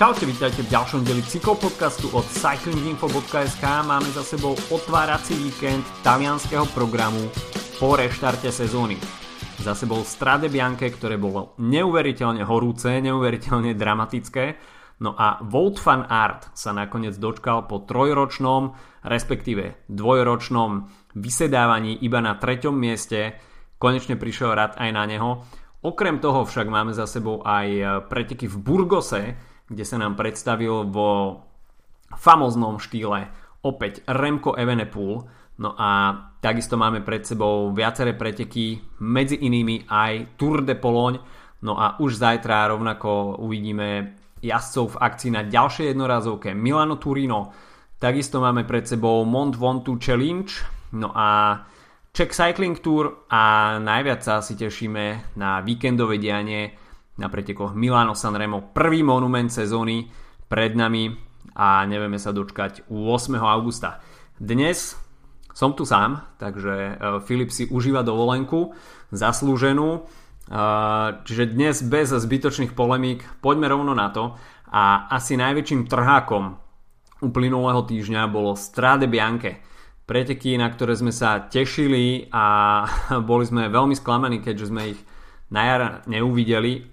Čaute, vítajte v ďalšom deli cyklopodcastu od cyclinginfo.sk. Máme za sebou otvárací víkend talianského programu po reštarte sezóny. Za sebou Strade Bianche, ktoré bolo neuveriteľne horúce, neuveriteľne dramatické. No a Volt Fan Art sa nakoniec dočkal po trojročnom, respektíve dvojročnom vysedávaní iba na treťom mieste. Konečne prišiel rad aj na neho. Okrem toho však máme za sebou aj preteky v Burgose, kde sa nám predstavil vo famoznom štýle opäť Remco Evenepoel. No a takisto máme pred sebou viaceré preteky, medzi inými aj Tour de Pologne. No a už zajtra rovnako uvidíme jazdcov v akcii na ďalšej jednorazovke Milano Turino. Takisto máme pred sebou Mont Ventoux Challenge. No a Czech Cycling Tour a najviac sa si tešíme na víkendové dianie na pretekoch Milano Sanremo. Prvý monument sezóny pred nami a nevieme sa dočkať 8. augusta. Dnes som tu sám, takže e, Filip si užíva dovolenku zaslúženú. E, čiže dnes bez zbytočných polemík poďme rovno na to a asi najväčším trhákom uplynulého týždňa bolo Strade Bianche. Preteky, na ktoré sme sa tešili a boli sme veľmi sklamaní, keďže sme ich na jar neuvideli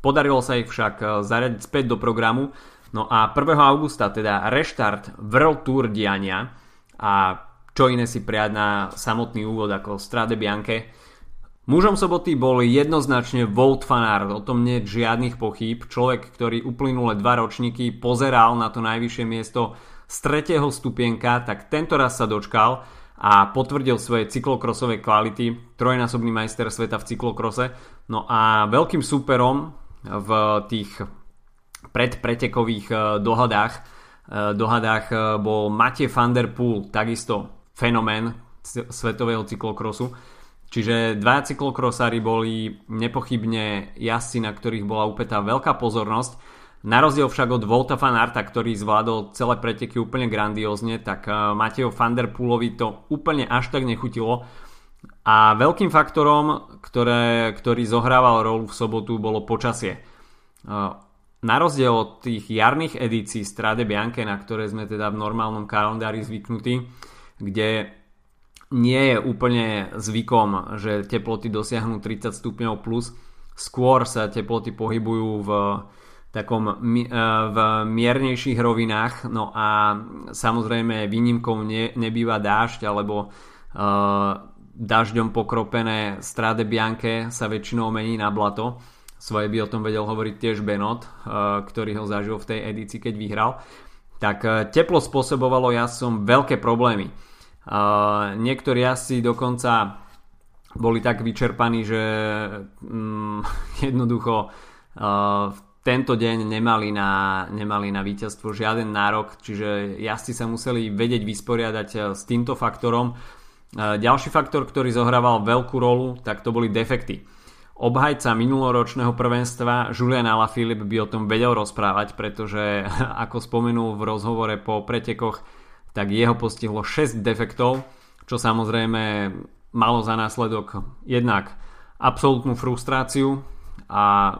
Podarilo sa ich však e, zaradiť späť do programu. No a 1. augusta teda reštart World Tour diania a čo iné si prijať na samotný úvod ako Strade Bianche. Mužom soboty bol jednoznačne Wout van Aert, o tom nie žiadnych pochýb. Človek, ktorý uplynulé dva ročníky pozeral na to najvyššie miesto z tretieho stupienka, tak tento raz sa dočkal a potvrdil svoje cyklokrosové kvality, trojnásobný majster sveta v cyklokrose. No a veľkým súperom v tých predpretekových eh, dohadách. Eh, dohadách eh, bol Matej van der Poel, takisto fenomén svetového cyklokrosu. Čiže dva cyklokrosári boli nepochybne jazdci, na ktorých bola upetá veľká pozornosť. Na rozdiel však od Volta van Arta, ktorý zvládol celé preteky úplne grandiózne, tak Mateo van der Poolovi to úplne až tak nechutilo a veľkým faktorom, ktoré, ktorý zohrával rolu v sobotu, bolo počasie. Na rozdiel od tých jarných edícií Strade Bianche, na ktoré sme teda v normálnom kalendári zvyknutí, kde nie je úplne zvykom, že teploty dosiahnu 30 stupňov plus, skôr sa teploty pohybujú v takom e, v miernejších rovinách, no a samozrejme výnimkou ne, nebýva dážď alebo uh, dažďom pokropené Strade Bianche sa väčšinou mení na blato. Svoje by o tom vedel hovoriť tiež Benot, eh, ktorý ho zažil v tej edícii, keď vyhral. Tak eh, teplo spôsobovalo jazdcom veľké problémy. Eh, niektorí jazdci dokonca boli tak vyčerpaní, že mm, jednoducho v tento deň nemali na, nemali na víťazstvo žiaden nárok, čiže jazdci sa museli vedieť vysporiadať s týmto faktorom ďalší faktor, ktorý zohrával veľkú rolu, tak to boli defekty. Obhajca minuloročného prvenstva Julian Alaphilippe by o tom vedel rozprávať, pretože ako spomenul v rozhovore po pretekoch, tak jeho postihlo 6 defektov, čo samozrejme malo za následok jednak absolútnu frustráciu a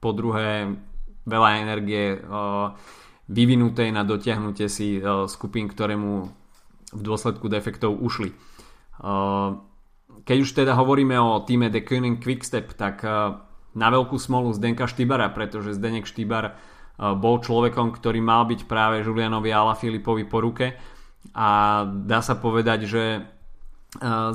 po druhé veľa energie vyvinutej na dotiahnutie si skupín, ktoré mu v dôsledku defektov ušli. Keď už teda hovoríme o týme The Koenig Quickstep, tak na veľkú smolu Zdenka Štybara, pretože Zdenek Štybar bol človekom, ktorý mal byť práve Julianovi Filipovi po ruke. A dá sa povedať, že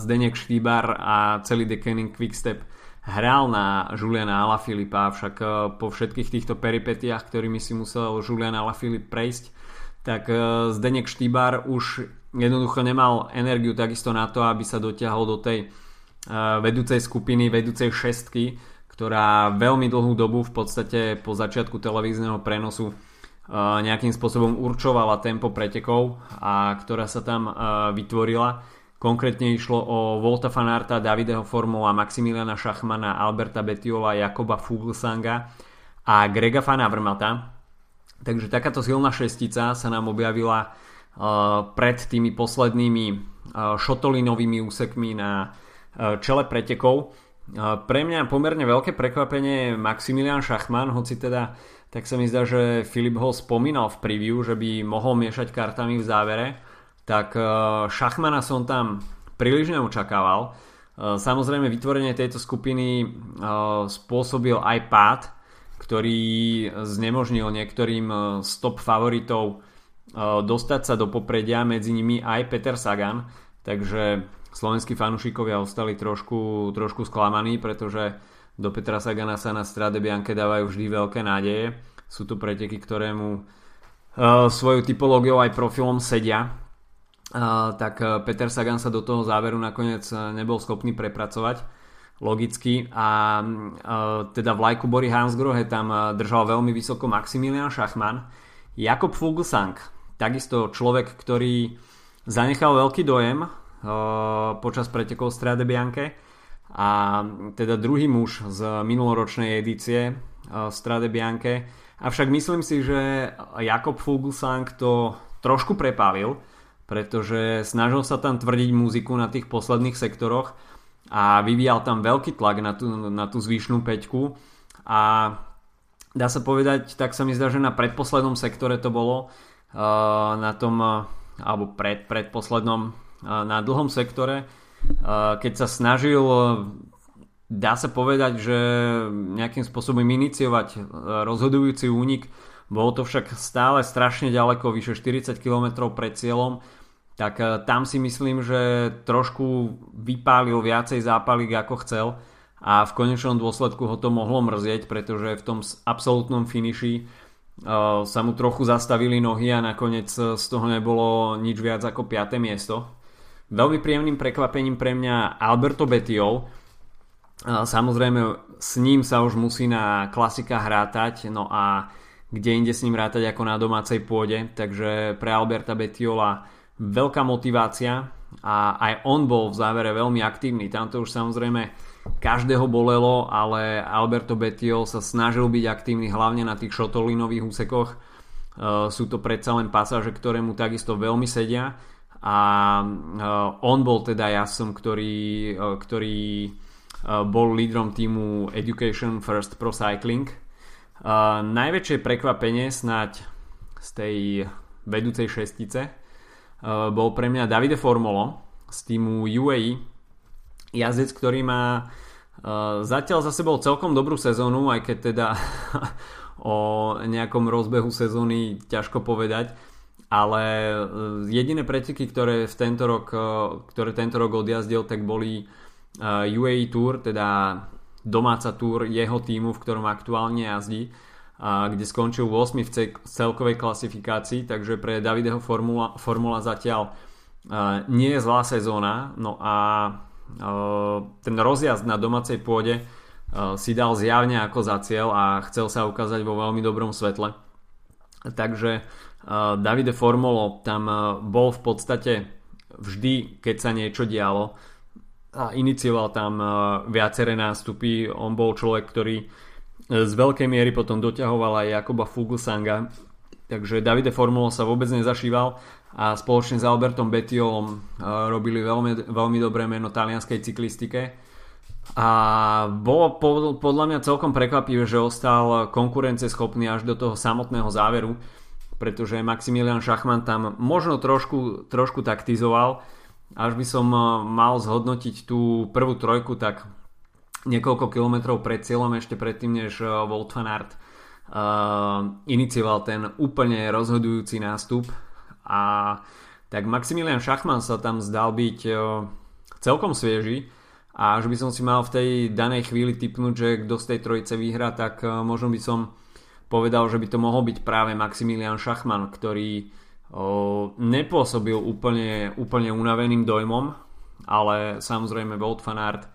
Zdenek Štýbar a celý The Koenig Quickstep hral na Juliana Alaphilippa, avšak po všetkých týchto peripetiách, ktorými si musel Julian Alaphilipp prejsť, tak Zdenek Štýbar už jednoducho nemal energiu takisto na to, aby sa dotiahol do tej uh, vedúcej skupiny, vedúcej šestky, ktorá veľmi dlhú dobu v podstate po začiatku televízneho prenosu uh, nejakým spôsobom určovala tempo pretekov a ktorá sa tam uh, vytvorila. Konkrétne išlo o Volta Fanarta, Davideho Formula, Maximiliana Šachmana, Alberta Betiola, Jakoba Fuglsanga a Grega Fanavrmata. Takže takáto silná šestica sa nám objavila pred tými poslednými šotolinovými úsekmi na čele pretekov. Pre mňa pomerne veľké prekvapenie Maximilian Schachmann, hoci teda tak sa mi zdá, že Filip ho spomínal v preview, že by mohol miešať kartami v závere, tak Šachmana som tam príliš neočakával. Samozrejme vytvorenie tejto skupiny spôsobil aj pád, ktorý znemožnil niektorým stop favoritov dostať sa do popredia, medzi nimi aj Peter Sagan, takže slovenskí fanúšikovia ostali trošku, trošku sklamaní, pretože do Petra Sagana sa na Strade Bianche dávajú vždy veľké nádeje. Sú to preteky, ktorému svoju typológiou aj profilom sedia. Tak Peter Sagan sa do toho záveru nakoniec nebol schopný prepracovať logicky a teda v lajku Bory Hansgrohe tam držal veľmi vysoko Maximilian Schachmann Jakob Fuglsang takisto človek, ktorý zanechal veľký dojem uh, počas pretekov Strade Bianche a teda druhý muž z minuloročnej edície uh, Strade Bianche. Avšak myslím si, že Jakob Fuglsang to trošku prepálil, pretože snažil sa tam tvrdiť muziku na tých posledných sektoroch a vyvíjal tam veľký tlak na tú, na tú zvyšnú peťku a dá sa povedať, tak sa mi zdá, že na predposlednom sektore to bolo, na tom, alebo pred, predposlednom na dlhom sektore, keď sa snažil dá sa povedať, že nejakým spôsobom iniciovať rozhodujúci únik, bolo to však stále strašne ďaleko, vyše 40 km pred cieľom, tak tam si myslím, že trošku vypálil viacej zápalík ako chcel a v konečnom dôsledku ho to mohlo mrzieť, pretože v tom absolútnom finiši sa mu trochu zastavili nohy a nakoniec z toho nebolo nič viac ako 5. miesto. Veľmi príjemným prekvapením pre mňa Alberto Bettiol. Samozrejme s ním sa už musí na klasikách rátať, no a kde inde s ním rátať ako na domácej pôde, takže pre Alberta Bettiola veľká motivácia a aj on bol v závere veľmi aktívny. Tamto už samozrejme každého bolelo, ale Alberto Bettiol sa snažil byť aktívny hlavne na tých šotolinových úsekoch. E, sú to predsa len pasáže, ktoré mu takisto veľmi sedia a e, on bol teda jasom, ktorý, e, ktorý bol lídrom týmu Education First Pro Cycling. Najväčšie prekvapenie snáď z tej vedúcej šestice bol pre mňa Davide Formolo z týmu UAE, jazdec, ktorý má uh, zatiaľ za sebou celkom dobrú sezónu, aj keď teda o nejakom rozbehu sezóny ťažko povedať, ale uh, jediné preteky, ktoré, v tento rok, uh, ktoré tento rok odjazdil, tak boli UAE Tour, teda domáca tour jeho týmu, v ktorom aktuálne jazdí, kde skončil 8 v celkovej klasifikácii, takže pre Davideho formula, formula zatiaľ nie je zlá sezóna, no a ten rozjazd na domácej pôde si dal zjavne ako za cieľ a chcel sa ukázať vo veľmi dobrom svetle. Takže Davide Formolo tam bol v podstate vždy, keď sa niečo dialo a inicioval tam viaceré nástupy. On bol človek, ktorý z veľkej miery potom doťahoval aj Jakoba Fuglsanga. Takže Davide Formulo sa vôbec nezašíval a spoločne s Albertom Bettiolom e, robili veľmi, veľmi dobré meno talianskej cyklistike a bolo podľa mňa celkom prekvapivé, že ostal konkurenceschopný až do toho samotného záveru, pretože Maximilian Schachmann tam možno trošku, trošku taktizoval. Až by som e, mal zhodnotiť tú prvú trojku, tak niekoľko kilometrov pred cieľom, ešte predtým, než e, Wout van Aert uh, inicioval ten úplne rozhodujúci nástup a tak Maximilian Schachmann sa tam zdal byť celkom svieži. A až by som si mal v tej danej chvíli typnúť, že kto z tej trojice vyhrá, tak možno by som povedal, že by to mohol byť práve Maximilian Schachmann, ktorý nepôsobil úplne, úplne unaveným dojmom, ale samozrejme Wout van Aert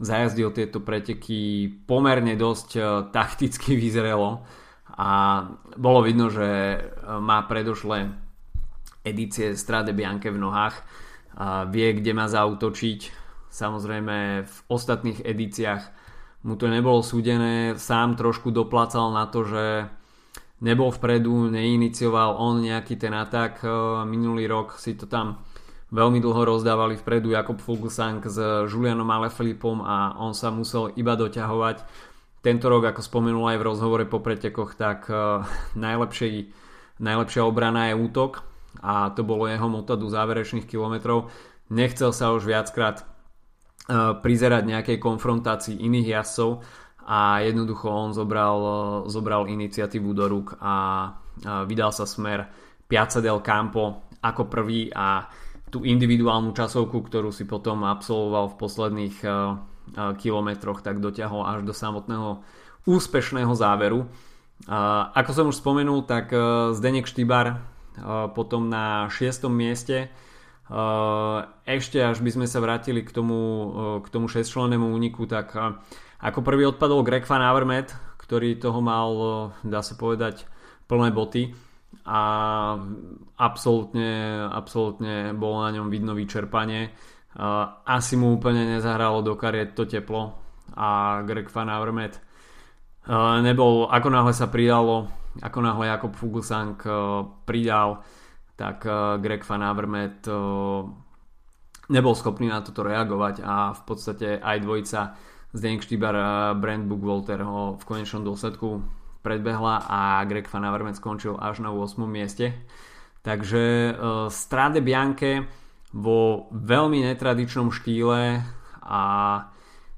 zajazdil tieto preteky pomerne dosť takticky vyzrelo. A bolo vidno, že má predošle edície Strade Bianche v nohách a vie, kde má zautočiť. Samozrejme v ostatných edíciách mu to nebolo súdené, sám trošku doplacal na to, že nebol vpredu, neinicioval on nejaký ten atak. Minulý rok si to tam veľmi dlho rozdávali vpredu Jakob Fuglsang s Julianom Aleflipom a on sa musel iba doťahovať. tento rok, ako spomenul aj v rozhovore po pretekoch, tak najlepšej, najlepšia obrana je útok a to bolo jeho moto do záverečných kilometrov. Nechcel sa už viackrát prizerať nejakej konfrontácii iných jazdcov a jednoducho on zobral, zobral iniciatívu do rúk a vydal sa smer Piazza del Campo ako prvý a tú individuálnu časovku, ktorú si potom absolvoval v posledných kilometroch, tak dotiahol až do samotného úspešného záveru. Ako som už spomenul, tak Zdenek Štybar potom na 6. mieste ešte až by sme sa vrátili k tomu, k tomu 6-člennému úniku, tak ako prvý odpadol Greg Van Avermaet, ktorý toho mal, dá sa povedať, plné boty a absolútne, absolútne bolo na ňom vidno vyčerpanie asi mu úplne nezahralo do kariet to teplo a Greg Van Avermaet nebol, ako náhle sa pridalo, ako náhle Jakob Fuglsang pridal, tak Greg Van Avermaet nebol schopný na toto reagovať a v podstate aj dvojica Zdeněk Štýbar a Brand Bookwalter ho v konečnom dôsledku predbehla a Greg Van Avermaet skončil až na 8. mieste. Takže Strade Bianche vo veľmi netradičnom štýle a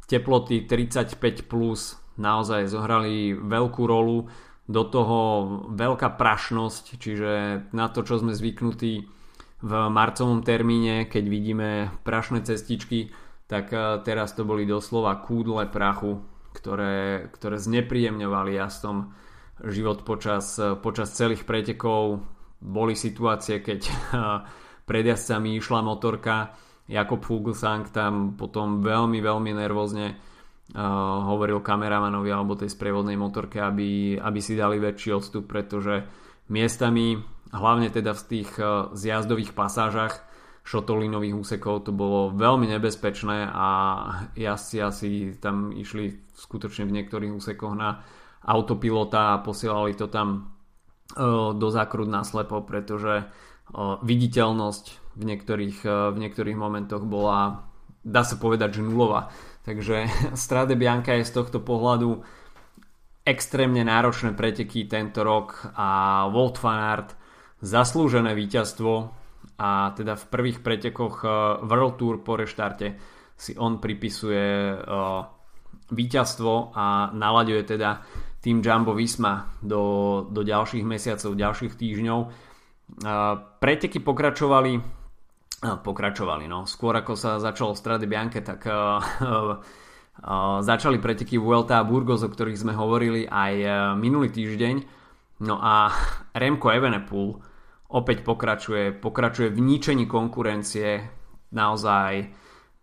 teploty 35 plus naozaj zohrali veľkú rolu do toho veľká prašnosť, čiže na to, čo sme zvyknutí v marcovom termíne, keď vidíme prašné cestičky, tak eh, teraz to boli doslova kúdle prachu, ktoré, ktoré znepríjemňovali jazdom život počas, počas celých pretekov. Boli situácie, keď pred jazdcami išla motorka, Jakob Fuglsang tam potom veľmi, veľmi nervózne hovoril kameramanovi alebo tej sprievodnej motorke, aby, aby si dali väčší odstup, pretože miestami, hlavne teda v tých uh, zjazdových pasážach šotolinových úsekov to bolo veľmi nebezpečné a jazdci asi tam išli skutočne v niektorých úsekoch na autopilota a posielali to tam uh, do zákrut naslepo, pretože viditeľnosť v niektorých, v niektorých momentoch bola dá sa povedať, že nulová. Takže Strade Bianca je z tohto pohľadu extrémne náročné preteky tento rok a Walt van Aert zaslúžené víťazstvo. A teda v prvých pretekoch World Tour po reštarte si on pripisuje víťazstvo a nalaďuje teda tým Jumbo Visma do, do ďalších mesiacov, ďalších týždňov. Preteky pokračovali pokračovali. No. Skôr ako sa začalo v Strade Bianche, tak uh, uh, začali preteky Vuelta a Burgos, o ktorých sme hovorili aj uh, minulý týždeň. No a Remco Evenepoel opäť pokračuje, pokračuje v ničení konkurencie. Naozaj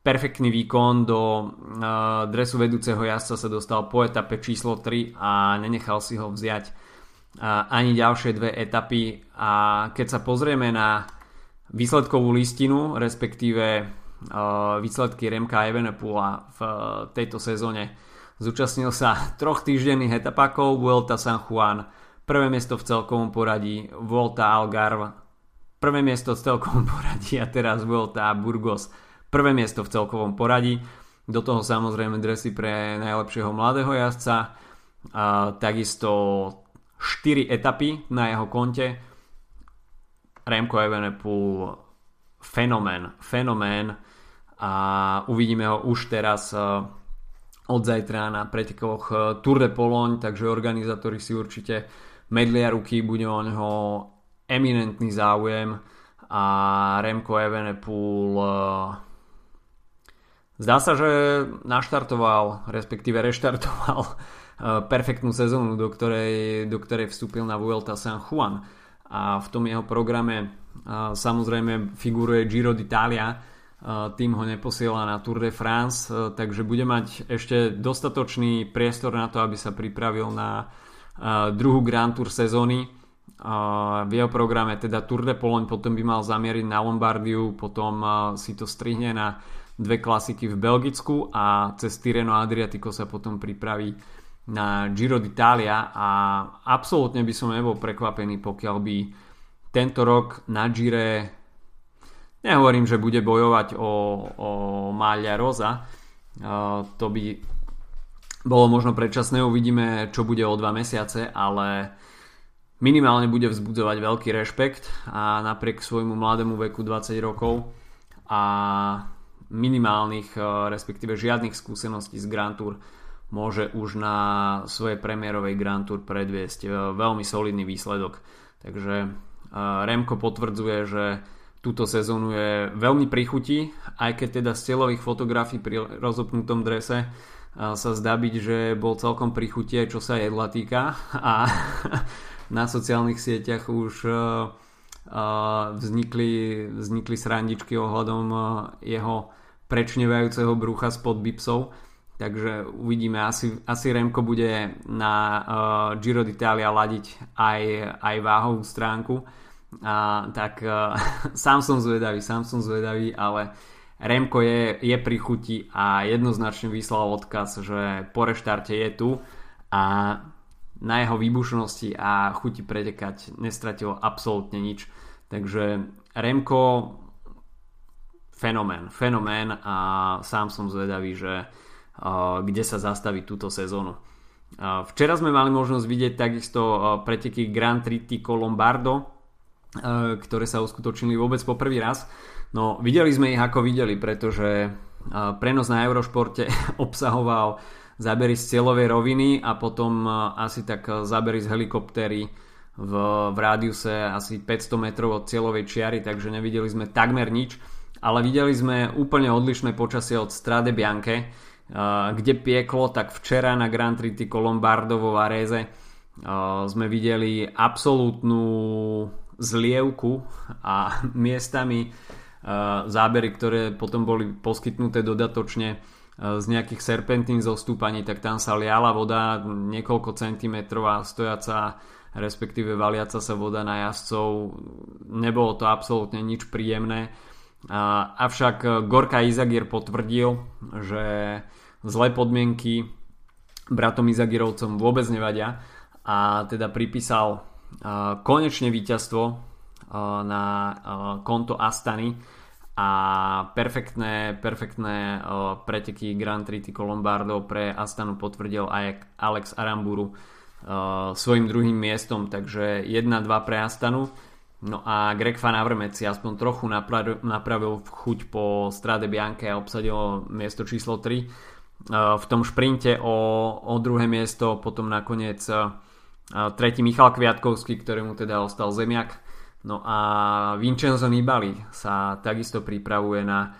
perfektný výkon do uh, dresu vedúceho jazdca sa dostal po etape číslo 3 a nenechal si ho vziať ani ďalšie dve etapy a keď sa pozrieme na výsledkovú listinu, respektíve výsledky Remka Evenepoela v tejto sezóne, zúčastnil sa troch týždenných etapákov Vuelta San Juan, prvé miesto v celkovom poradí, Vuelta Algarve, prvé miesto v celkovom poradí a teraz Vuelta Burgos, prvé miesto v celkovom poradí. Do toho samozrejme dresy pre najlepšieho mladého jazdca, takisto 4 etapy na jeho konte. Remco Evenepoel fenomén, fenomén a uvidíme ho už teraz eh, od zajtra na pretekoch eh, Tour de Pologne, takže organizátori si určite medlia ruky, bude o neho eminentný záujem a Remco Evenepoel eh, zdá sa, že naštartoval, respektíve reštartoval perfektnú sezónu, do ktorej, do ktorej vstúpil na Vuelta San Juan. A v tom jeho programe samozrejme figuruje Giro d'Italia, tým ho neposiela na Tour de France, takže bude mať ešte dostatočný priestor na to, aby sa pripravil na druhú Grand Tour sezóny. V jeho programe teda Tour de Pologne potom by mal zamieriť na Lombardiu, potom si to strihne na dve klasiky v Belgicku a cez Tireno Adriatico sa potom pripraví na Giro d'Italia a absolútne by som nebol prekvapený, pokiaľ by tento rok na Gire nehovorím, že bude bojovať o, o Maglia Rosa uh, to by bolo možno predčasné, uvidíme, čo bude o dva mesiace, ale minimálne bude vzbudzovať veľký rešpekt a napriek svojmu mladému veku 20 rokov a minimálnych, e, respektíve žiadnych skúseností z Grand Tour môže už na svojej premiérovej Grand Tour predviesť e, veľmi solidný výsledok. Takže e, Remko potvrdzuje, že túto sezónu je veľmi prichutí, aj keď teda z cieľových fotografií pri rozopnutom drese sa zdá byť, že bol celkom prichutie, čo sa jedla týka a na sociálnych sieťach už vznikli, vznikli srandičky ohľadom jeho prečnevajúceho brucha spod bipsov takže uvidíme, asi, asi Remko bude na uh, Giro d'Italia ladiť aj, aj váhovú stránku a, tak uh, sám som zvedavý, sám som zvedavý, ale Remko je, je pri chuti a jednoznačne vyslal odkaz, že po reštarte je tu a na jeho výbušnosti a chuti pretekať nestratilo absolútne nič. Takže Remko fenomén, fenomén a sám som zvedavý, že kde sa zastaví túto sezónu. Včera sme mali možnosť vidieť takisto preteky Grand Tritico Lombardo, ktoré sa uskutočnili vôbec po prvý raz. No videli sme ich ako videli, pretože prenos na Eurošporte obsahoval zábery z cieľovej roviny a potom asi tak zábery z helikoptéry v, v rádiuse asi 500 metrov od cieľovej čiary, takže nevideli sme takmer nič, ale videli sme úplne odlišné počasie od Strade Bianche, kde pieklo, tak včera na Grand Tritico Lombardo vo Varese sme videli absolútnu zlievku a miestami zábery, ktoré potom boli poskytnuté dodatočne z nejakých serpentín zo stúpaní, tak tam sa liala voda niekoľko centimetrov a stojaca respektíve valiaca sa voda na jazdcov. Nebolo to absolútne nič príjemné. Avšak Gorka Izagir potvrdil, že zlé podmienky bratom Izagirovcom vôbec nevadia. A teda pripísal konečne víťazstvo na konto Astany. A perfektné, perfektné preteky Grand Tritico Lombardo pre Astanu potvrdil aj Alex Aramburu svojim druhým miestom, takže 1-2 pre Astanu. No a Greg Van Avermaet si aspoň trochu napravil chuť po Strade Bianche a obsadil miesto číslo 3 v tom šprinte o, o druhé miesto, potom nakoniec tretí Michal Kviatkovský, ktorému teda ostal zemiak. No a Vincenzo Nibali sa takisto pripravuje na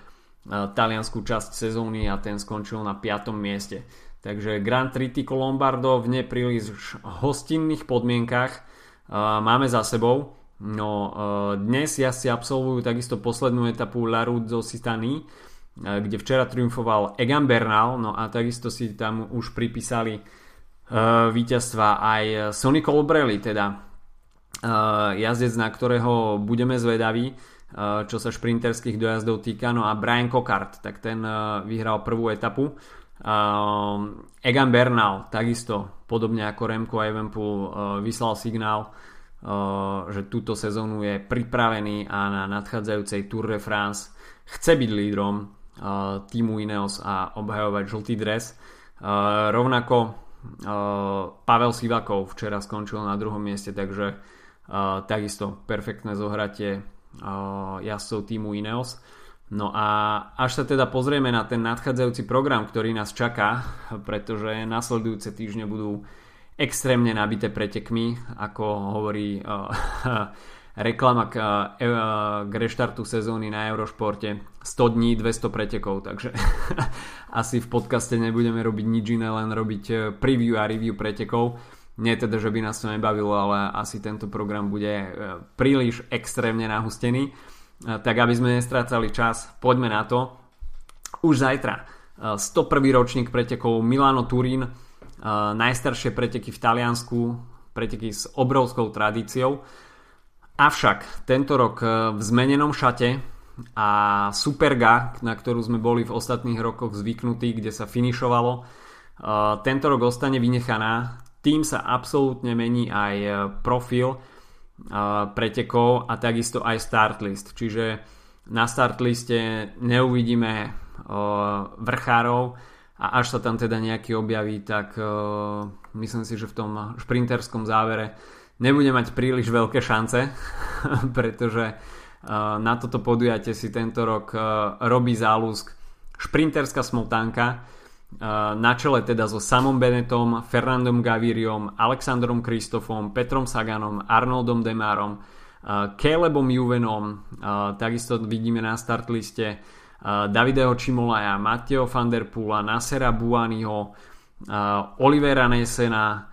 taliansku časť sezóny a ten skončil na 5. mieste. Takže Grand Tritico Lombardo v nepríliš hostinných podmienkach máme za sebou. No dnes jazdci absolvujú takisto poslednú etapu La Ruzzo Sitani, kde včera triumfoval Egan Bernal, no a takisto si tam už pripísali uh, víťazstva aj Sonny Colbrelli, teda uh, jazdec, na ktorého budeme zvedaví, uh, čo sa šprinterských dojazdov týka, no a Brian Cockart, tak ten uh, vyhral prvú etapu. Uh, Egan Bernal takisto, podobne ako Remco Evenpool, uh, vyslal signál, uh, že túto sezónu je pripravený a na nadchádzajúcej Tour de France chce byť lídrom týmu Ineos a obhajovať žltý dres. Rovnako Pavel Sivakov včera skončil na druhom mieste, takže takisto perfektné zohratie jazdcov týmu Ineos. No a až sa teda pozrieme na ten nadchádzajúci program, ktorý nás čaká, pretože nasledujúce týždne budú extrémne nabité pretekmi, ako hovorí reklama k, e, k reštartu sezóny na Eurošporte 100 dní, 200 pretekov, takže asi v podcaste nebudeme robiť nič iné, len robiť e, preview a review pretekov. Nie teda, že by nás to nebavilo, ale asi tento program bude e, príliš extrémne nahustený. Tak aby sme nestrácali čas, poďme na to. Už zajtra 101. ročník pretekov Milano Turín, najstaršie preteky v Taliansku, preteky s obrovskou tradíciou. Avšak tento rok e, v zmenenom šate a Superga, na ktorú sme boli v ostatných rokoch zvyknutí, kde sa finišovalo, e, tento rok ostane vynechaná. Tým sa absolútne mení aj e, profil pretekov a takisto aj start list. Čiže na start liste neuvidíme vrchárov, a až sa tam teda nejaký objaví, tak myslím si, že v tom šprinterskom závere nebude mať príliš veľké šance, pretože uh, na toto podujatie si tento rok uh, robí záľusk šprinterská smoltánka uh, na čele teda so Samom Benetom, Fernandom Gaviriom, Alexandrom Kristofom, Petrom Saganom, Arnoldom Demarom, uh, Calebom Juvenom, takisto vidíme na start liste Davideo Čimolaja, Matteo van der Pula, Nasera Buaniho, Olivera Nesena,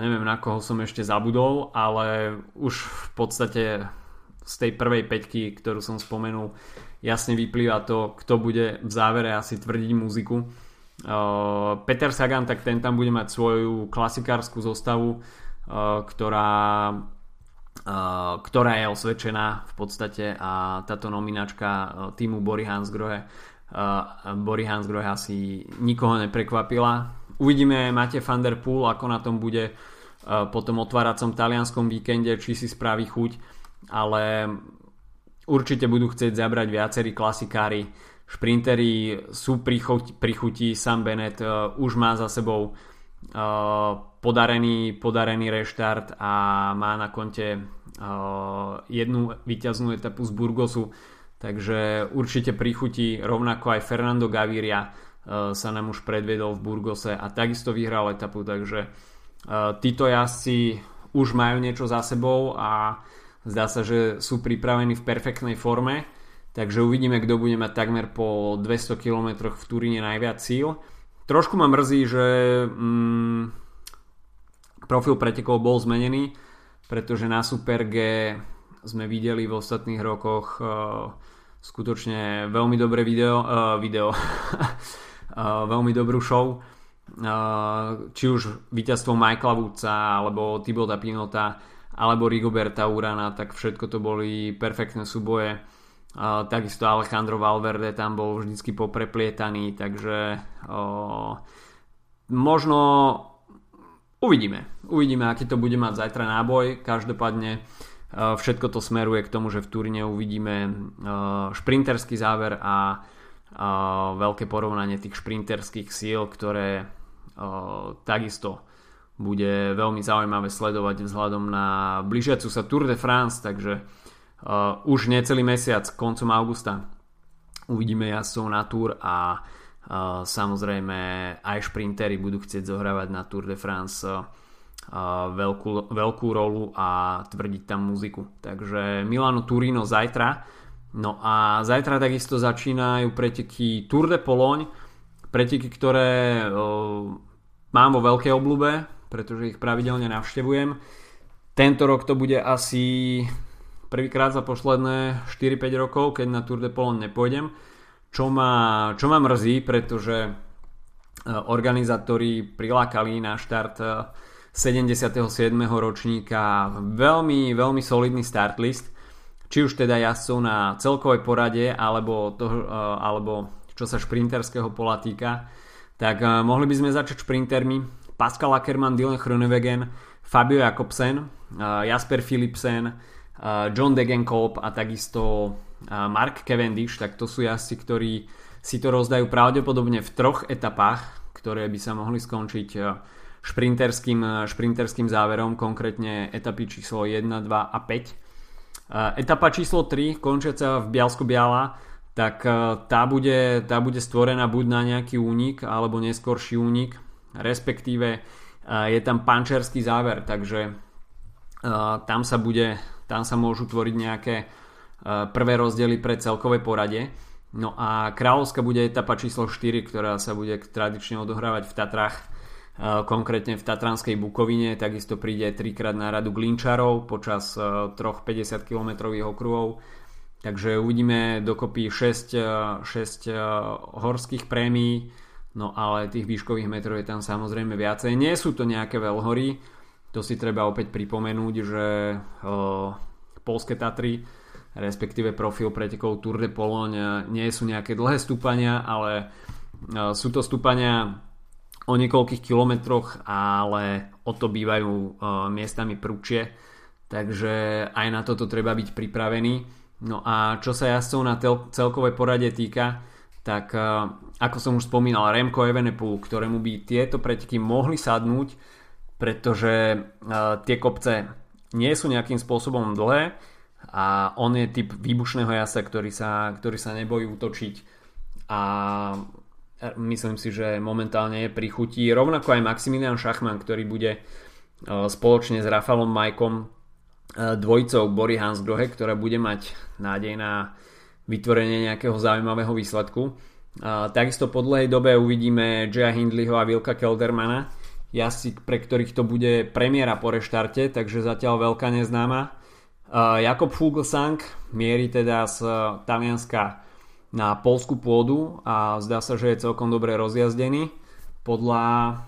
neviem na koho som ešte zabudol, ale už v podstate z tej prvej peťky, ktorú som spomenul, jasne vyplýva to, kto bude v závere asi tvrdiť muziku. Peter Sagan, tak ten tam bude mať svoju klasikárskú zostavu, ktorá ktorá je osvedčená v podstate a táto nominačka týmu Bory Hansgrohe Bory Hansgrohe asi nikoho neprekvapila. Uvidíme Mate van der Poel, ako na tom bude e, po tom otváracom talianskom víkende, či si spraví chuť, ale určite budú chcieť zabrať viacerí klasikári. Šprinteri sú pri, chutí, Sam Bennett uh, už má za sebou podarený, podarený reštart a má na konte jednu výťaznú etapu z Burgosu takže určite prichutí rovnako aj Fernando Gaviria sa nám už predvedol v Burgose a takisto vyhral etapu takže títo jazdci už majú niečo za sebou a zdá sa, že sú pripravení v perfektnej forme. Takže uvidíme, kto bude mať takmer po 200 km v Turíne najviac síl. Trošku ma mrzí, že mm, profil pretekov bol zmenený, pretože na Super G sme videli v ostatných rokoch uh, skutočne veľmi dobré video, uh, video veľmi dobrú show. Či už víťazstvo Michaela Woodsa, alebo Thibauta Pinota, alebo Rigoberta Urana, tak všetko to boli perfektné súboje takisto Alejandro Valverde tam bol vždycky popreplietaný, takže možno uvidíme. Uvidíme, aký to bude mať zajtra náboj. Každopádne všetko to smeruje k tomu, že v Turine uvidíme šprinterský záver a veľké porovnanie tých šprinterských síl, ktoré uh, takisto bude veľmi zaujímavé sledovať vzhľadom na blížiacu sa Tour de France, takže uh, už necelý mesiac, koncom augusta uvidíme jazdcov na Tour a uh, samozrejme aj šprintery budú chcieť zohrávať na Tour de France veľkú, veľkú rolu a tvrdiť tam muziku. Takže Milano Turino zajtra. No a zajtra takisto začínajú preteky Tour de Pologne, preteky, ktoré uh, mám vo veľkej oblúbe, pretože ich pravidelne navštevujem. Tento rok to bude asi prvýkrát za posledné 4-5 rokov, keď na Tour de Pologne nepôjdem, čo ma, čo ma mrzí, pretože e, organizátori prilákali na štart 77. E, ročníka veľmi, veľmi solidný start list, či už teda jazdcov na celkovej porade, alebo, to, e, alebo čo sa šprinterského pola týka, tak mohli by sme začať šprintermi. Pascal Ackermann, Dylan Groenewegen, Fabio Jakobsen, Jasper Philipsen, John Degenkolb a takisto Mark Cavendish, tak to sú jazdci, ktorí si to rozdajú pravdepodobne v troch etapách, ktoré by sa mohli skončiť šprinterským, šprinterským záverom, konkrétne etapy číslo 1, 2 a 5. Etapa číslo 3, končiaca v Bialsko-Biala, tak tá bude, tá bude stvorená buď na nejaký únik, alebo neskorší únik, respektíve je tam pančerský záver, takže tam sa bude tam sa môžu tvoriť nejaké e, prvé rozdiely pre celkové porade. No a kráľovská bude etapa číslo 4, ktorá sa bude tradične odohrávať v Tatrách, e, konkrétne v Tatranskej Bukovine, takisto príde trikrát na radu Glinčarov počas e, troch 50 km okruhov. Takže uvidíme dokopy 6, 6 horských prémií, no ale tých výškových metrov je tam samozrejme viacej. Nie sú to nejaké veľhory, to si treba opäť pripomenúť, že Polské Tatry, respektíve profil pretekov Tour de Pologne nie sú nejaké dlhé stúpania, ale sú to stúpania o niekoľkých kilometroch, ale o to bývajú uh, miestami prúčie, takže aj na toto treba byť pripravený. No a čo sa jazdcov na celkovej porade týka, tak uh, ako som už spomínal, Remko Evenepoel, ktorému by tieto preteky mohli sadnúť, pretože uh, tie kopce nie sú nejakým spôsobom dlhé a on je typ výbušného jasa, ktorý sa, ktorý sa nebojí útočiť a myslím si, že momentálne je pri chutí. Rovnako aj Maximilian Schachmann, ktorý bude uh, spoločne s Rafalom Majkom uh, dvojicou Bory Hansgrohe, ktorá bude mať nádej na vytvorenie nejakého zaujímavého výsledku takisto po dlhej dobe uvidíme Jaya Hindleyho a Vilka Keldermana, jazdci, pre ktorých to bude premiéra po reštarte, takže zatiaľ veľká neznáma. Jakob Fuglsang mierí teda z Talianska na polskú pôdu a zdá sa, že je celkom dobre rozjazdený podľa,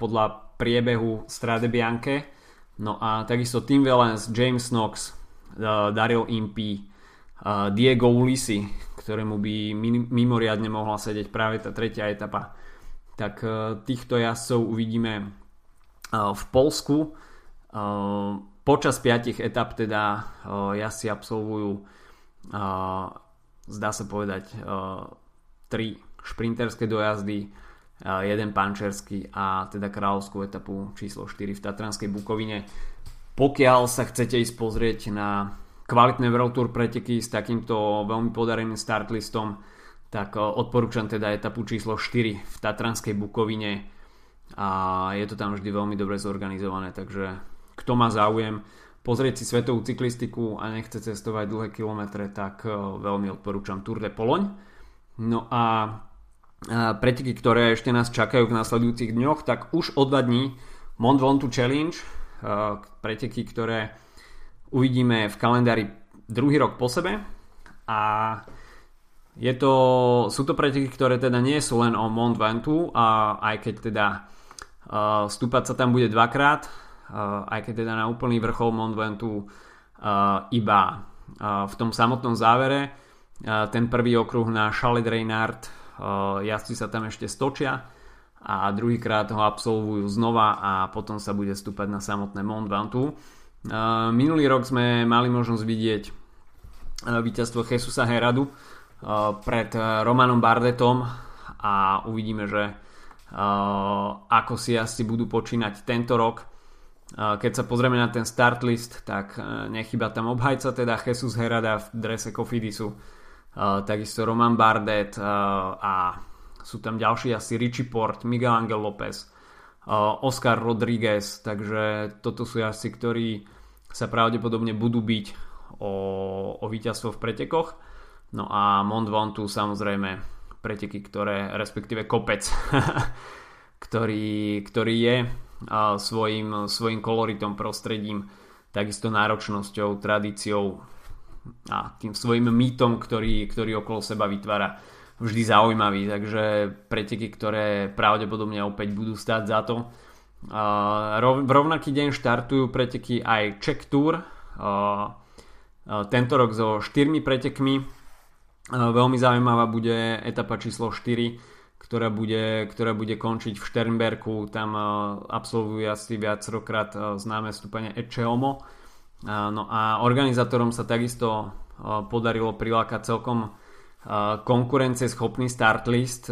podľa priebehu Strade Bianche. No a takisto Tim Wellens, James Knox, Daryl Impey, Diego Ulisi, ktorému by mimoriadne mohla sedieť práve tá tretia etapa. Tak e, týchto jazdcov uvidíme e, v Polsku. E, počas 5 etap teda jazdci absolvujú zdá sa povedať tri šprinterské dojazdy, jeden pančerský a teda kráľovskú etapu číslo 4 v Tatranskej Bukovine. Pokiaľ sa chcete ísť pozrieť na kvalitné World Tour preteky s takýmto veľmi podareným startlistom, tak e, odporúčam teda etapu číslo 4 v Tatranskej Bukovine a je to tam vždy veľmi dobre zorganizované, takže kto má záujem pozrieť si svetovú cyklistiku a nechce cestovať dlhé kilometre, tak e, veľmi odporúčam Tour de Poloň. No a preteky, ktoré ešte nás čakajú v nasledujúcich dňoch, tak už o dva dní Mont Ventoux Challenge, e, preteky, ktoré uvidíme v kalendári druhý rok po sebe a je to, sú to preteky, ktoré teda nie sú len o Mont Ventoux a aj keď teda uh, stúpať sa tam bude dvakrát aj keď teda na úplný vrchol Mont Ventoux uh, iba uh, v tom samotnom závere ten prvý okruh na Chalet Reynard jazdci sa tam ešte stočia a druhýkrát ho absolvujú znova a potom sa bude stúpať na samotné Mont Ventoux Minulý rok sme mali možnosť vidieť víťazstvo Jesusa Heradu pred Romanom Bardetom a uvidíme, že ako si asi budú počínať tento rok. Keď sa pozrieme na ten start list, tak nechyba tam obhajca, teda Jesus Herada v drese Kofidisu, takisto Roman Bardet a sú tam ďalší asi Richie Port, Miguel Angel López, Oscar Rodriguez, takže toto sú asi, ktorí sa pravdepodobne budú byť o, o víťazstvo v pretekoch. No a Mont Ventoux samozrejme preteky, ktoré, respektíve kopec, ktorý, ktorý je svojim, svojim koloritom, prostredím, takisto náročnosťou, tradíciou a tým svojim mýtom, ktorý, ktorý okolo seba vytvára vždy zaujímavý, takže preteky, ktoré pravdepodobne opäť budú stáť za to v rovnaký deň štartujú preteky aj Czech Tour. Tento rok so štyrmi pretekmi. Veľmi zaujímavá bude etapa číslo 4, ktorá bude, ktorá bude končiť v Šternberku. Tam absolvujú asi viacrokrát známe stúpanie Ečeomo. No a organizátorom sa takisto podarilo prilákať celkom konkurencieschopný start list.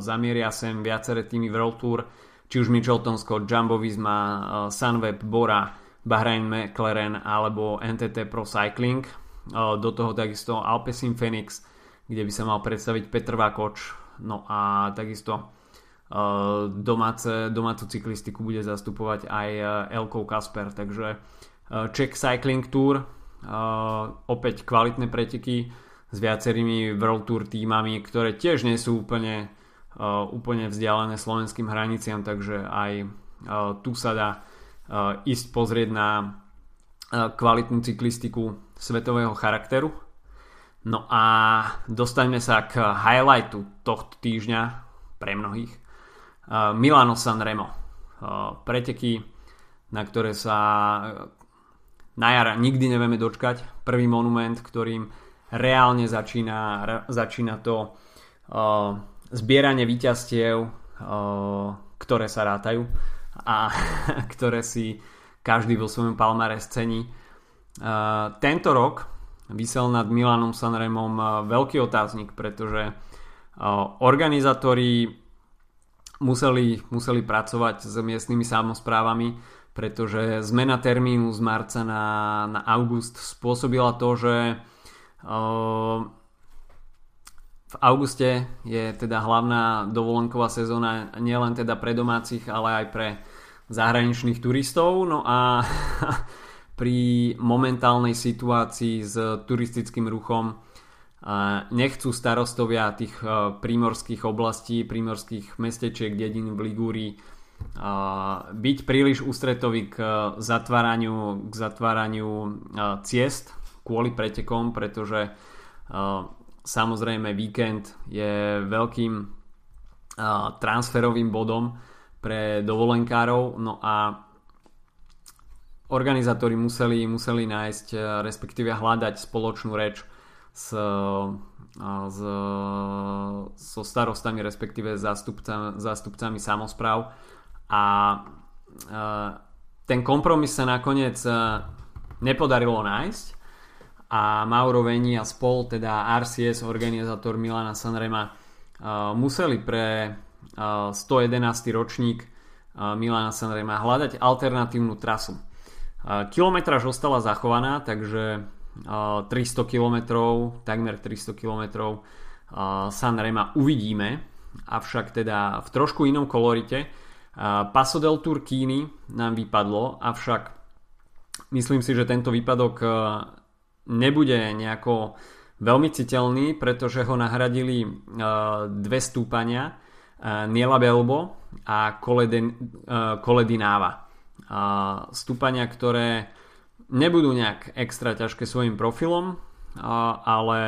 Zamieria sem viaceré týmy World Tour či už Mitchelton Scott, Jumbo Visma, eh, Sunweb, Bora, Bahrain McLaren alebo NTT Pro Cycling. Eh, do toho takisto Alpecin Phoenix, kde by sa mal predstaviť Petr Vakoč. No a takisto eh, domáce, domácu cyklistiku bude zastupovať aj Elko Kasper. Takže Czech Cycling Tour, opäť kvalitné preteky s viacerými World Tour týmami, ktoré tiež nie sú úplne úplne vzdialené slovenským hraniciam, takže aj tu sa dá ísť pozrieť na kvalitnú cyklistiku svetového charakteru. No a dostaňme sa k highlightu tohto týždňa pre mnohých. Milano Sanremo. Preteky, na ktoré sa na jar nikdy nevieme dočkať. Prvý monument, ktorým reálne začína, začína to zbieranie víťazstiev, ktoré sa rátajú a ktoré si každý vo svojom palmare scení. Tento rok vysel nad Milanom Sanremom veľký otáznik, pretože organizátori museli, museli pracovať s miestnymi samozprávami, pretože zmena termínu z marca na, na august spôsobila to, že v auguste je teda hlavná dovolenková sezóna nielen teda pre domácich, ale aj pre zahraničných turistov. No a pri momentálnej situácii s turistickým ruchom nechcú starostovia tých prímorských oblastí, prímorských mestečiek, dedín v Ligúrii byť príliš ústretoví k zatváraniu, k zatváraniu ciest kvôli pretekom, pretože samozrejme víkend je veľkým transferovým bodom pre dovolenkárov, no a organizátori museli, museli nájsť, respektíve hľadať spoločnú reč s, s, so starostami, respektíve zástupcami, zástupcami samozpráv a ten kompromis sa nakoniec nepodarilo nájsť a Mauro Veni a spol, teda RCS, organizátor Milana Sanrema, museli pre 111. ročník Milana Sanrema hľadať alternatívnu trasu. Kilometraž ostala zachovaná, takže 300 km, takmer 300 km Sanrema uvidíme, avšak teda v trošku inom kolorite. Paso del Turquini nám vypadlo, avšak myslím si, že tento výpadok nebude nejako veľmi citeľný, pretože ho nahradili dve stúpania Niela Belbo a Koledináva. Stúpania, ktoré nebudú nejak extra ťažké svojim profilom, ale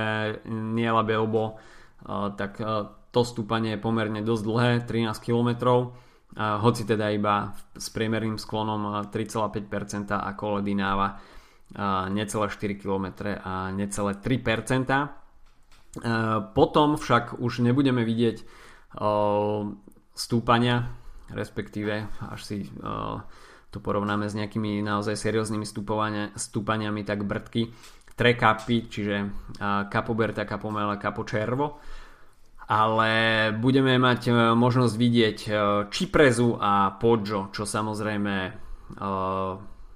Niela Belbo, tak to stúpanie je pomerne dosť dlhé, 13 km, hoci teda iba s priemerným sklonom 3,5% a Koledináva necelé 4 km a necelé 3%. Potom však už nebudeme vidieť stúpania, respektíve až si to porovnáme s nejakými naozaj serióznymi stúpaniami, tak brdky, tre kapy, čiže Capoberta, Capomela, Capočervo ale budeme mať e, možnosť vidieť Čiprezu e, a Poggio, čo samozrejme e,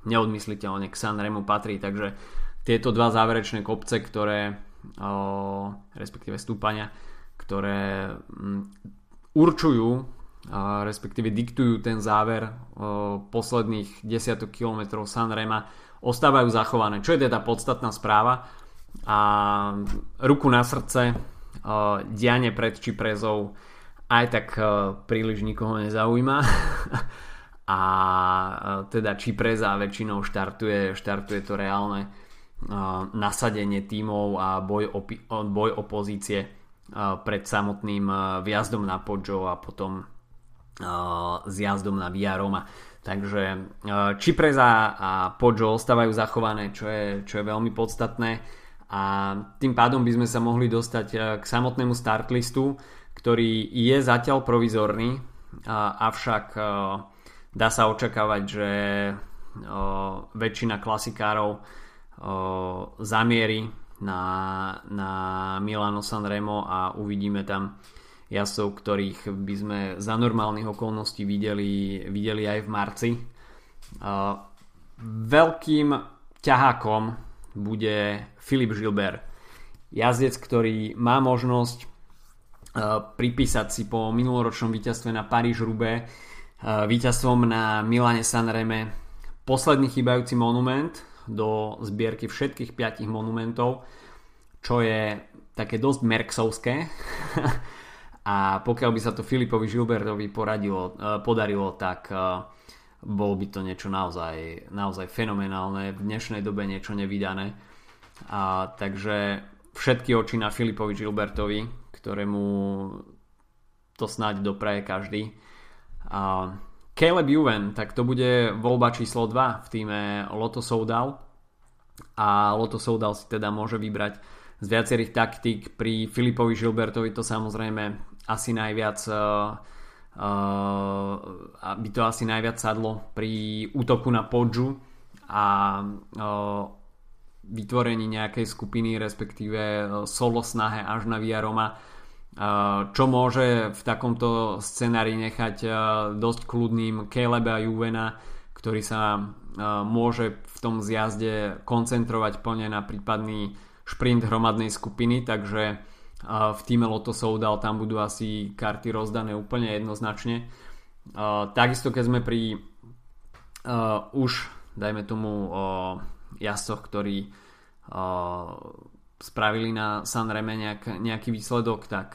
neodmysliteľne k Sanremu patrí, takže tieto dva záverečné kopce, ktoré respektíve stúpania, ktoré určujú respektíve diktujú ten záver posledných desiatok kilometrov Sanrema ostávajú zachované, čo je teda podstatná správa? A ruku na srdce diane pred Čiprezou. Aj tak príliš nikoho nezaujíma. A teda Čipreza väčšinou štartuje, štartuje to reálne nasadenie tímov a boj o, boj o pozície pred samotným vjazdom na Poggio a potom s jazdom na Via Roma. Takže Čipreza a Poggio ostávajú zachované, čo je, čo je veľmi podstatné a tým pádom by sme sa mohli dostať k samotnému startlistu, ktorý je zatiaľ provizorný, avšak dá sa očakávať, že väčšina klasikárov zamierí na, na Milano Sanremo a uvidíme tam jazdcov, ktorých by sme za normálnych okolností videli, videli aj v marci. Veľkým ťahákom bude Filip Gilbert. Jazdec, ktorý má možnosť pripísať si po minuloročnom víťazstve na Paríž-Roubaix víťazstvom na Milane Sanreme posledný chýbajúci monument do zbierky všetkých piatich monumentov, čo je také dosť merksovské. A pokiaľ by sa to Filipovi Žilbertovi poradilo, e, podarilo, tak e, bol by to niečo naozaj, naozaj fenomenálne, v dnešnej dobe niečo nevydané. A, takže všetky oči na Filipovi Gilbertovi, ktorému to snáď dopraje každý. A Caleb Juven, tak to bude voľba číslo 2 v týme Lotto Soudal a Lotto Soudal si teda môže vybrať z viacerých taktík pri Filipovi Gilbertovi to samozrejme asi najviac uh, uh, by to asi najviac sadlo pri útoku na Podžu a uh, vytvorení nejakej skupiny respektíve solo snahe až na Via Roma čo môže v takomto scenári nechať dosť kľudným Caleba Juvena, ktorý sa môže v tom zjazde koncentrovať plne na prípadný šprint hromadnej skupiny, takže v týme Lotto Soudal tam budú asi karty rozdané úplne jednoznačne. Takisto keď sme pri už dajme tomu jazdcoch, ktorí spravili na Sanreme nejak, nejaký výsledok, tak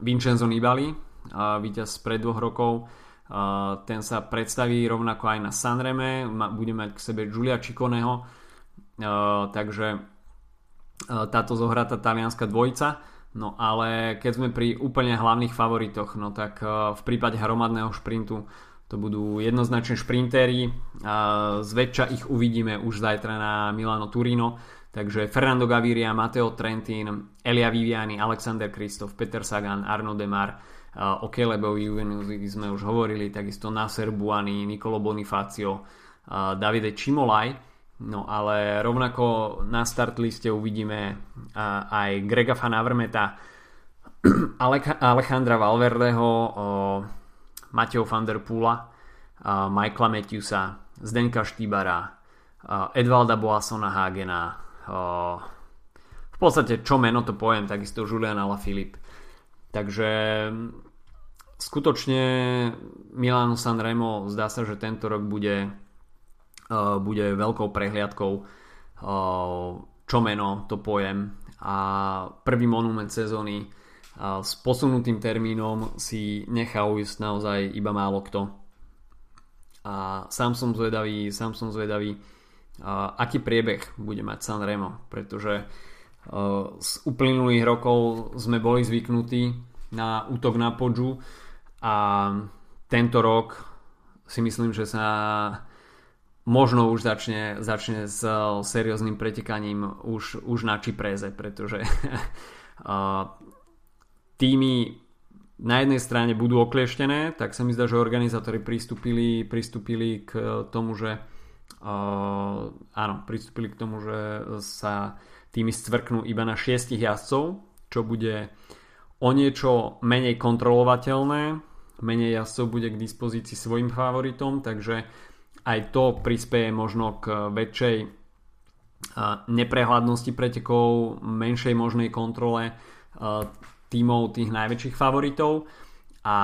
Vincenzo Nibali, víťaz pred dvoch rokov, ten sa predstaví rovnako aj na Sanreme, bude mať k sebe Giulia Cicconeho, takže táto zohratá talianská dvojica. No ale keď sme pri úplne hlavných favoritoch, no tak v prípade hromadného šprintu to budú jednoznačne šprintéri zväčša ich uvidíme už zajtra na Milano Turino takže Fernando Gaviria, Matteo Trentin Elia Viviani, Alexander Kristof Peter Sagan, Arno Demar o Calebovi sme už hovorili takisto Nasser Buani, Nicolo Bonifacio Davide Čimolaj no ale rovnako na start liste uvidíme aj Grega Van Avermeta Alejandra Valverdeho Mateo van der Poola, Michaela Matthewsa, Zdenka Štýbara, Edvalda Boasona Hagena, v podstate čo meno to poviem, takisto Julian Alaphilippe. Takže skutočne Milano Sanremo zdá sa, že tento rok bude, bude veľkou prehliadkou čo meno to pojem a prvý monument sezóny a s posunutým termínom si nechá ujsť naozaj iba málo kto. A sám som zvedavý, sám som zvedavý, aký priebeh bude mať Sanremo, pretože z uplynulých rokov sme boli zvyknutí na útok na Podžu a tento rok si myslím, že sa možno už začne, začne s serióznym pretekaním už, už na Čipreze, pretože týmy na jednej strane budú oklieštené, tak sa mi zdá, že organizátori pristúpili, pristúpili k tomu, že uh, áno, pristúpili k tomu, že sa týmy stvrknú iba na šiestich jazdcov, čo bude o niečo menej kontrolovateľné, menej jazdcov bude k dispozícii svojim favoritom, takže aj to prispieje možno k väčšej neprehľadnosti pretekov, menšej možnej kontrole tímov tých najväčších favoritov a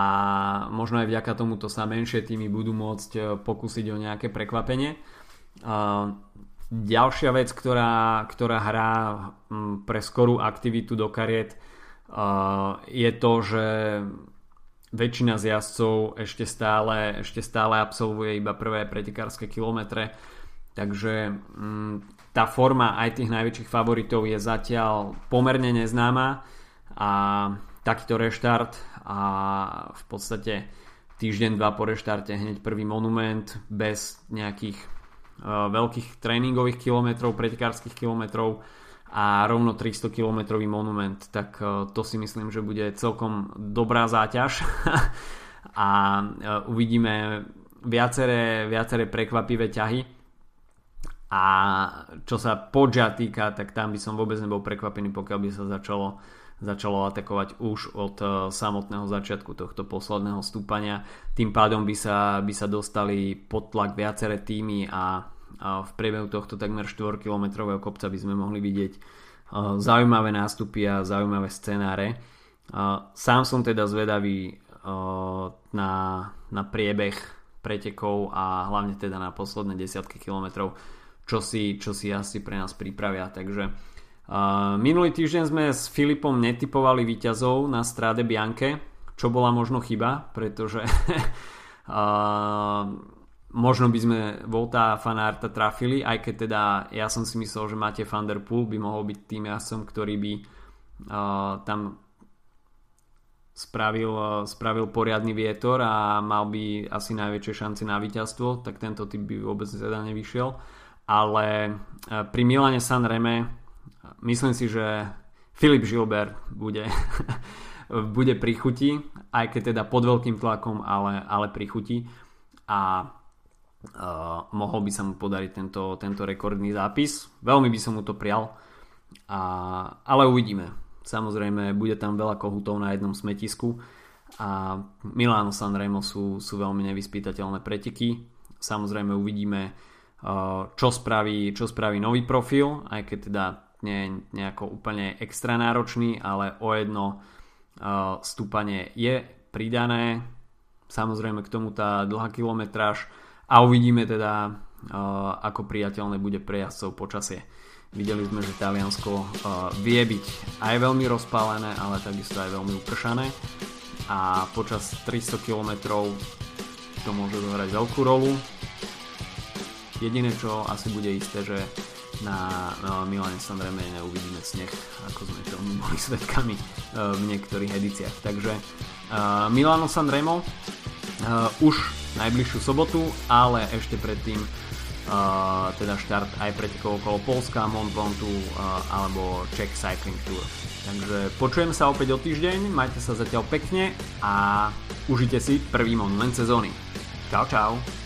možno aj vďaka tomuto sa menšie týmy budú môcť pokúsiť o nejaké prekvapenie. Ďalšia vec, ktorá, ktorá hrá pre skorú aktivitu do kariet je to, že väčšina z jazdcov ešte stále, ešte stále absolvuje iba prvé pretekárske kilometre. Takže tá forma aj tých najväčších favoritov je zatiaľ pomerne neznáma a takýto reštart a v podstate týždeň, dva po reštarte hneď prvý monument bez nejakých uh, veľkých tréningových kilometrov, pretekárskych kilometrov a rovno 300 kilometrový monument, tak uh, to si myslím, že bude celkom dobrá záťaž a uh, uvidíme viaceré, viaceré prekvapivé ťahy a čo sa podža týka, tak tam by som vôbec nebol prekvapený, pokiaľ by sa začalo začalo atakovať už od eh, samotného začiatku tohto posledného stúpania. Tým pádom by sa, by sa dostali pod tlak viaceré týmy a, a v priebehu tohto takmer 4 km kopca by sme mohli vidieť zaujímavé nástupy a zaujímavé scenáre. Sám som teda zvedavý na, na priebeh pretekov a hlavne teda na posledné desiatky kilometrov, čo si, čo si asi pre nás pripravia. Takže minulý týždeň sme s Filipom netypovali výťazov na stráde Bianke, čo bola možno chyba, pretože možno by sme Volta a Fanarta trafili, aj keď teda ja som si myslel, že Matej van der by mohol byť tým jasom, ktorý by tam spravil, spravil poriadny vietor a mal by asi najväčšie šance na víťazstvo, tak tento typ by vôbec teda nevyšiel. Ale pri Milane San Reme myslím si, že Filip Gilbert bude, bude pri chuti, aj keď teda pod veľkým tlakom, ale, ale pri chuti a uh, mohol by sa mu podariť tento, tento rekordný zápis. Veľmi by som mu to prial, a, ale uvidíme. Samozrejme, bude tam veľa kohutov na jednom smetisku a Milano Sanremo sú, sú veľmi nevyspytateľné preteky. Samozrejme uvidíme, čo spraví, čo spraví nový profil, aj keď teda nie je nejako úplne extra náročný, ale o jedno stúpanie je pridané. Samozrejme k tomu tá dlhá kilometráž a uvidíme teda, ako priateľné bude pre jazdcov počasie. Videli sme, že Taliansko vie byť aj veľmi rozpálené, ale takisto aj veľmi upršané a počas 300 km to môže zohrať veľkú rolu. Jediné, čo asi bude isté, že na, Milane Sanreme neuvidíme sneh, ako sme to boli svetkami uh, v niektorých edíciách. Takže Milano Sanremo už najbližšiu sobotu, ale ešte predtým uh, teda štart aj pretekov okolo Polska, Mont Ventoux uh, alebo Czech Cycling Tour. Takže počujem sa opäť o týždeň, majte sa zatiaľ pekne a užite si prvý monument sezóny. Čau čau.